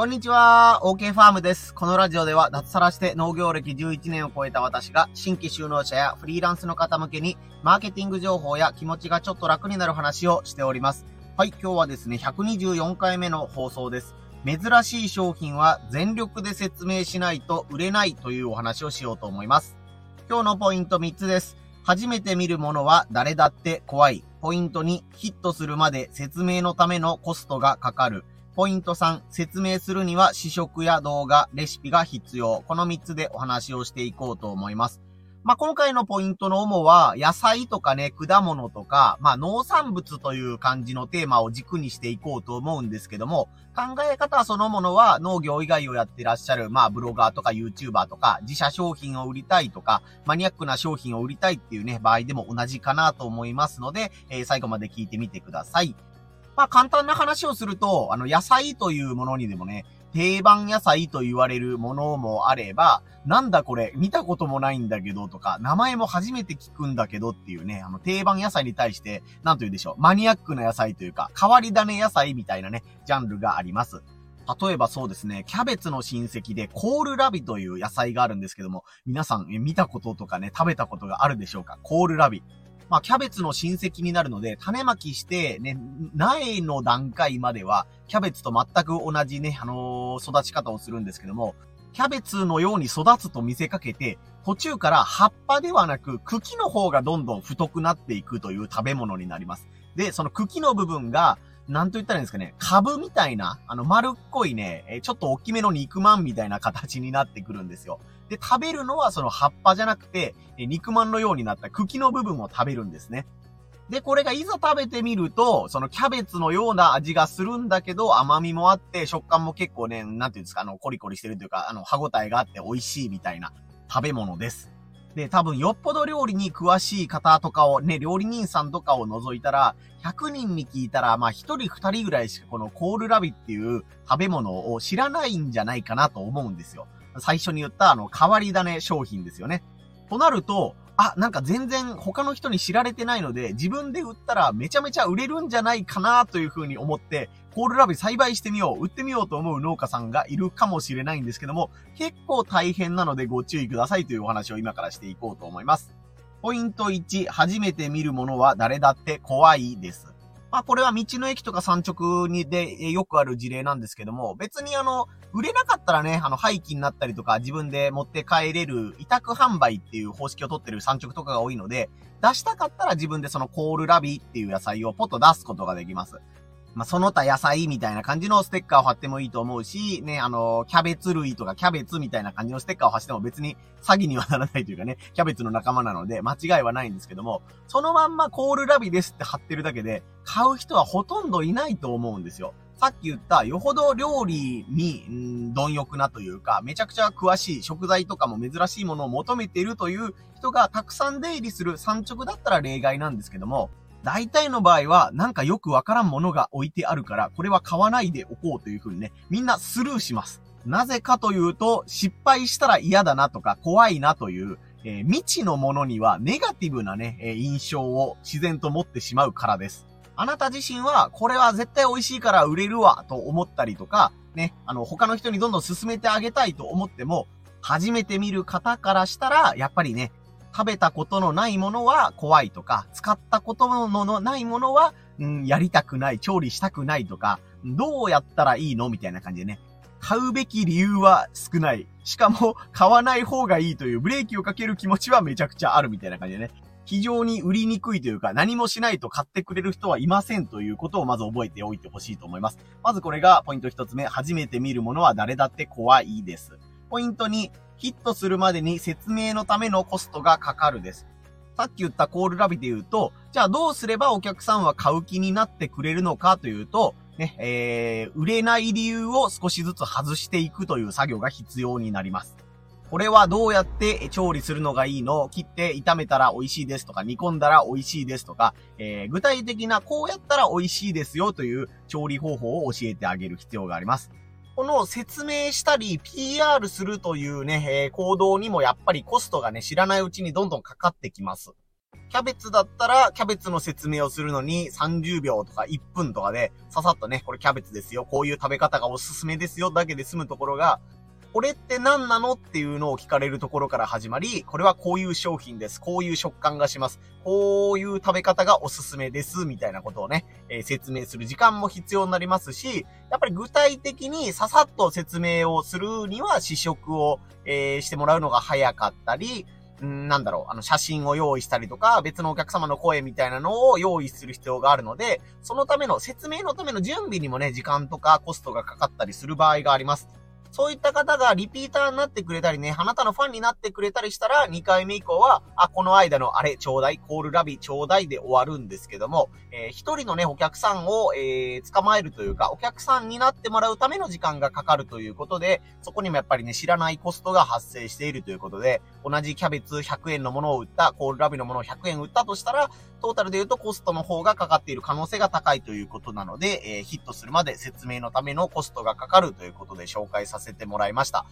こんにちは、OK ファームです。このラジオでは脱サラして農業歴11年を超えた私が新規収納者やフリーランスの方向けにマーケティング情報や気持ちがちょっと楽になる話をしております。はい、今日はですね、124回目の放送です。珍しい商品は全力で説明しないと売れないというお話をしようと思います。今日のポイント3つです。初めて見るものは誰だって怖い。ポイント2、ヒットするまで説明のためのコストがかかる。ポイント3、説明するには試食や動画、レシピが必要。この3つでお話をしていこうと思います。まあ、今回のポイントの主は、野菜とかね、果物とか、まあ、農産物という感じのテーマを軸にしていこうと思うんですけども、考え方そのものは農業以外をやってらっしゃる、まあ、ブロガーとか YouTuber とか、自社商品を売りたいとか、マニアックな商品を売りたいっていうね、場合でも同じかなと思いますので、えー、最後まで聞いてみてください。まあ簡単な話をすると、あの野菜というものにでもね、定番野菜と言われるものもあれば、なんだこれ、見たこともないんだけどとか、名前も初めて聞くんだけどっていうね、あの定番野菜に対して、なんと言うでしょう、マニアックな野菜というか、変わり種野菜みたいなね、ジャンルがあります。例えばそうですね、キャベツの親戚でコールラビという野菜があるんですけども、皆さん見たこととかね、食べたことがあるでしょうか？コールラビ。まあ、キャベツの親戚になるので、種まきして、ね、苗の段階までは、キャベツと全く同じね、あのー、育ち方をするんですけども、キャベツのように育つと見せかけて、途中から葉っぱではなく茎の方がどんどん太くなっていくという食べ物になります。で、その茎の部分が、なんと言ったらいいんですかね、株みたいな、あの丸っこいね、ちょっと大きめの肉まんみたいな形になってくるんですよ。で、食べるのはその葉っぱじゃなくて、肉まんのようになった茎の部分を食べるんですね。で、これがいざ食べてみると、そのキャベツのような味がするんだけど、甘みもあって、食感も結構ね、なんていうんですか、あの、コリコリしてるというか、あの、歯応えがあって美味しいみたいな食べ物です。で、多分よっぽど料理に詳しい方とかを、ね、料理人さんとかを除いたら、100人に聞いたら、まあ1人2人ぐらいしかこのコールラビっていう食べ物を知らないんじゃないかなと思うんですよ。最初に言ったあの、変わり種商品ですよね。となると、あ、なんか全然他の人に知られてないので、自分で売ったらめちゃめちゃ売れるんじゃないかなという風に思って、コールラビ栽培してみよう、売ってみようと思う農家さんがいるかもしれないんですけども、結構大変なのでご注意くださいというお話を今からしていこうと思います。ポイント1、初めて見るものは誰だって怖いです。まあこれは道の駅とか産直にでよくある事例なんですけども、別にあの、売れなかったらね、あの、廃棄になったりとか、自分で持って帰れる委託販売っていう方式を取ってる産直とかが多いので、出したかったら自分でそのコールラビーっていう野菜をポッと出すことができます。まあ、その他野菜みたいな感じのステッカーを貼ってもいいと思うし、ね、あの、キャベツ類とかキャベツみたいな感じのステッカーを貼っても別に詐欺にはならないというかね、キャベツの仲間なので間違いはないんですけども、そのまんまコールラビですって貼ってるだけで、買う人はほとんどいないと思うんですよ。さっき言った、よほど料理に、ん貪欲なというか、めちゃくちゃ詳しい食材とかも珍しいものを求めているという人がたくさん出入りする産直だったら例外なんですけども、大体の場合は、なんかよくわからんものが置いてあるから、これは買わないでおこうという風にね、みんなスルーします。なぜかというと、失敗したら嫌だなとか、怖いなという、えー、未知のものにはネガティブなね、え、印象を自然と持ってしまうからです。あなた自身は、これは絶対美味しいから売れるわ、と思ったりとか、ね、あの、他の人にどんどん進めてあげたいと思っても、初めて見る方からしたら、やっぱりね、食べたことのないものは怖いとか、使ったことのないものは、うん、やりたくない、調理したくないとか、どうやったらいいのみたいな感じでね。買うべき理由は少ない。しかも、買わない方がいいというブレーキをかける気持ちはめちゃくちゃあるみたいな感じでね。非常に売りにくいというか、何もしないと買ってくれる人はいませんということをまず覚えておいてほしいと思います。まずこれがポイント一つ目。初めて見るものは誰だって怖いです。ポイント2、ヒットするまでに説明のためのコストがかかるです。さっき言ったコールラビで言うと、じゃあどうすればお客さんは買う気になってくれるのかというと、ね、えー、売れない理由を少しずつ外していくという作業が必要になります。これはどうやって調理するのがいいの？切って炒めたら美味しいですとか、煮込んだら美味しいですとか、えー、具体的なこうやったら美味しいですよという調理方法を教えてあげる必要があります。この説明したり PR するというね、えー、行動にもやっぱりコストがね、知らないうちにどんどんかかってきます。キャベツだったら、キャベツの説明をするのに30秒とか1分とかで、ささっとね、これキャベツですよ、こういう食べ方がおすすめですよ、だけで済むところが、これって何なのっていうのを聞かれるところから始まり、これはこういう商品です。こういう食感がします。こういう食べ方がおすすめです。みたいなことをね、えー、説明する時間も必要になりますし、やっぱり具体的にささっと説明をするには試食を、えー、してもらうのが早かったり、なんだろう、あの、写真を用意したりとか、別のお客様の声みたいなのを用意する必要があるので、そのための、説明のための準備にもね、時間とかコストがかかったりする場合があります。そういった方がリピーターになってくれたりね、あなたのファンになってくれたりしたら、2回目以降は、あ、この間のあれ、ちょうだい、コールラビちょうだいで終わるんですけども、えー、一人のね、お客さんを、えー、捕まえるというか、お客さんになってもらうための時間がかかるということで、そこにもやっぱりね、知らないコストが発生しているということで、同じキャベツ100円のものを売った、コールラビのものを100円売ったとしたら、トータルで言うとコストの方がかかっている可能性が高いということなので、えー、ヒットするまで説明のためのコストがかかるということで紹介させてせてもらいました。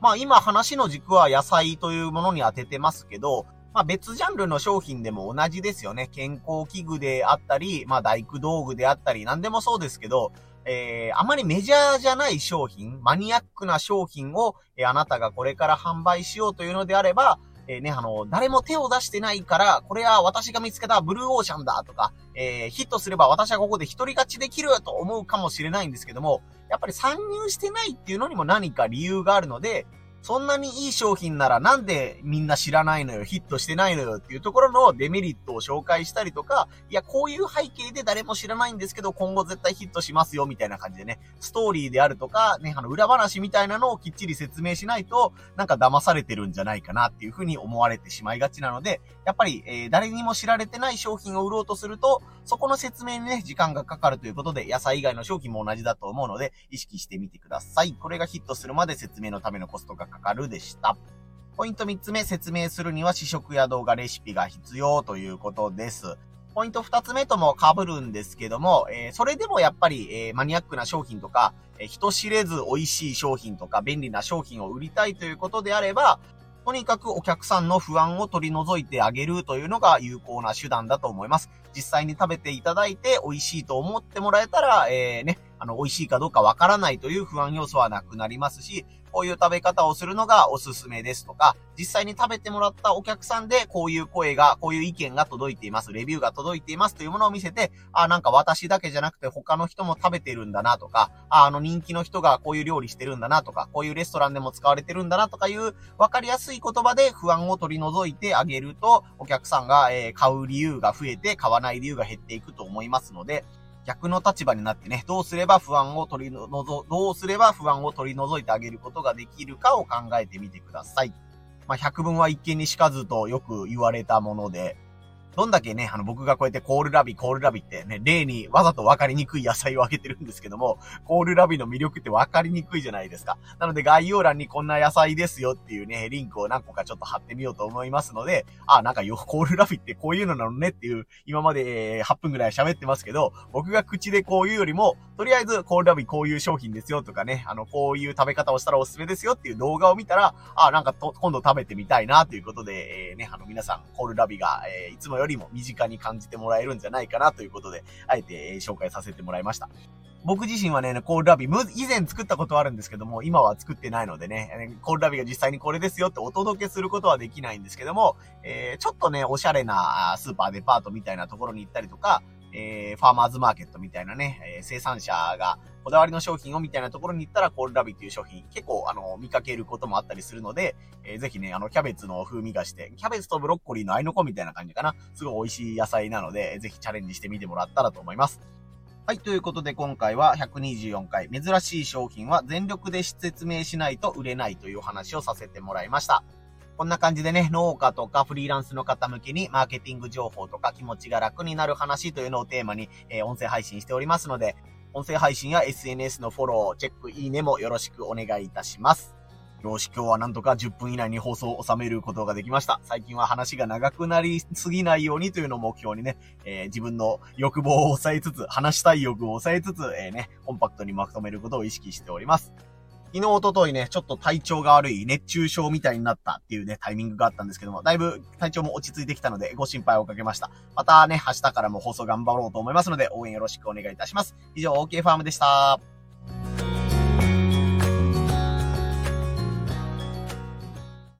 まあ今話の軸は野菜というものに当ててますけど、まあ別ジャンルの商品でも同じですよね。健康器具であったり、まあ大工道具であったり、何でもそうですけど、えー、あまりメジャーじゃない商品、マニアックな商品を、えー、あなたがこれから販売しようというのであれば、えー、ね、あの、誰も手を出してないから、これは私が見つけたブルーオーシャンだとか、えー、ヒットすれば私はここで一人勝ちできると思うかもしれないんですけども、やっぱり参入してないっていうのにも何か理由があるので、そんなにいい商品ならなんでみんな知らないのよ、ヒットしてないのよっていうところのデメリットを紹介したりとか、いや、こういう背景で誰も知らないんですけど、今後絶対ヒットしますよ、みたいな感じでね、ストーリーであるとか、ね、あの、裏話みたいなのをきっちり説明しないと、なんか騙されてるんじゃないかなっていうふうに思われてしまいがちなので、やっぱり、えー、誰にも知られてない商品を売ろうとすると、そこの説明にね、時間がかかるということで、野菜以外の商品も同じだと思うので、意識してみてください。これがヒットするまで説明のためのコストがかかるでした。ポイント3つ目、説明するには試食や動画レシピが必要ということです。ポイント2つ目とも被るんですけども、えー、それでもやっぱり、えー、マニアックな商品とか、えー、人知れず美味しい商品とか便利な商品を売りたいということであれば、とにかくお客さんの不安を取り除いてあげるというのが有効な手段だと思います。実際に食べていただいて美味しいと思ってもらえたら、えー、ね、あの、美味しいかどうかわからないという不安要素はなくなりますし、こういう食べ方をするのがおすすめですとか、実際に食べてもらったお客さんでこういう声が、こういう意見が届いています、レビューが届いています。というものを見せて、あ、なんか私だけじゃなくて他の人も食べてるんだなとか、あ、あの人気の人がこういう料理してるんだなとか、こういうレストランでも使われてるんだなとかいう分かりやすい言葉で不安を取り除いてあげると、お客さんが、え、買う理由が増えて買わない理由が減っていくと思いますので、逆の立場になってね、どうすれば不安を取り除、どうすれば不安を取り除いてあげることができるかを考えてみてください。まあ、百聞は一見にしかずとよく言われたもので、どんだけね、あの僕がこうやってコールラビ、コールラビってね、例にわざと分かりにくい野菜をあげてるんですけども、コールラビの魅力って分かりにくいじゃないですか。なので概要欄にこんな野菜ですよっていうね、リンクを何個かちょっと貼ってみようと思いますので、あ、なんかよ、コールラビってこういうのなのねっていう、今まで8分ぐらい喋ってますけど、僕が口でこういうよりも、とりあえずコールラビこういう商品ですよとかね、あの、こういう食べ方をしたらおすすめですよっていう動画を見たら、あ、なんかと今度食べてみたいなということで、えー、ね、あの皆さん、コールラビが、えー、いつもよよりも身近に感じてもらえるんじゃないかなということで、あえて紹介させてもらいました。僕自身はね、コールラビ、以前作ったことはあるんですけども、今は作ってないのでね、コールラビが実際にこれですよってお届けすることはできないんですけども、えー、ちょっとね、おしゃれなスーパーデパートみたいなところに行ったりとか、えー、ファーマーズマーケットみたいなね、え、生産者がこだわりの商品をみたいなところに行ったら、コールラビっていう商品、結構、あの、見かけることもあったりするので、えー、ぜひね、あの、キャベツの風味がして、キャベツとブロッコリーの合いの子みたいな感じかな。すごい美味しい野菜なので、ぜひチャレンジしてみてもらったらと思います。はい。ということで今回は124回、珍しい商品は全力で説明しないと売れないというお話をさせてもらいました。こんな感じでね、農家とかフリーランスの方向けにマーケティング情報とか気持ちが楽になる話というのをテーマに、えー、音声配信しておりますので、音声配信や SNS のフォロー、チェック、いいねもよろしくお願いいたします。よし、今日はなんとか10分以内に放送を収めることができました。最近は話が長くなりすぎないようにというのを目標にね、えー、自分の欲望を抑えつつ、話したい欲を抑えつつ、えー、ね、コンパクトにまとめることを意識しております。昨日、おとといね、ちょっと体調が悪い、熱中症みたいになったっていうね、タイミングがあったんですけども、だいぶ体調も落ち着いてきたので、ご心配をかけました。またね、明日からも放送頑張ろうと思いますので、応援よろしくお願いいたします。以上、OK ファームでした。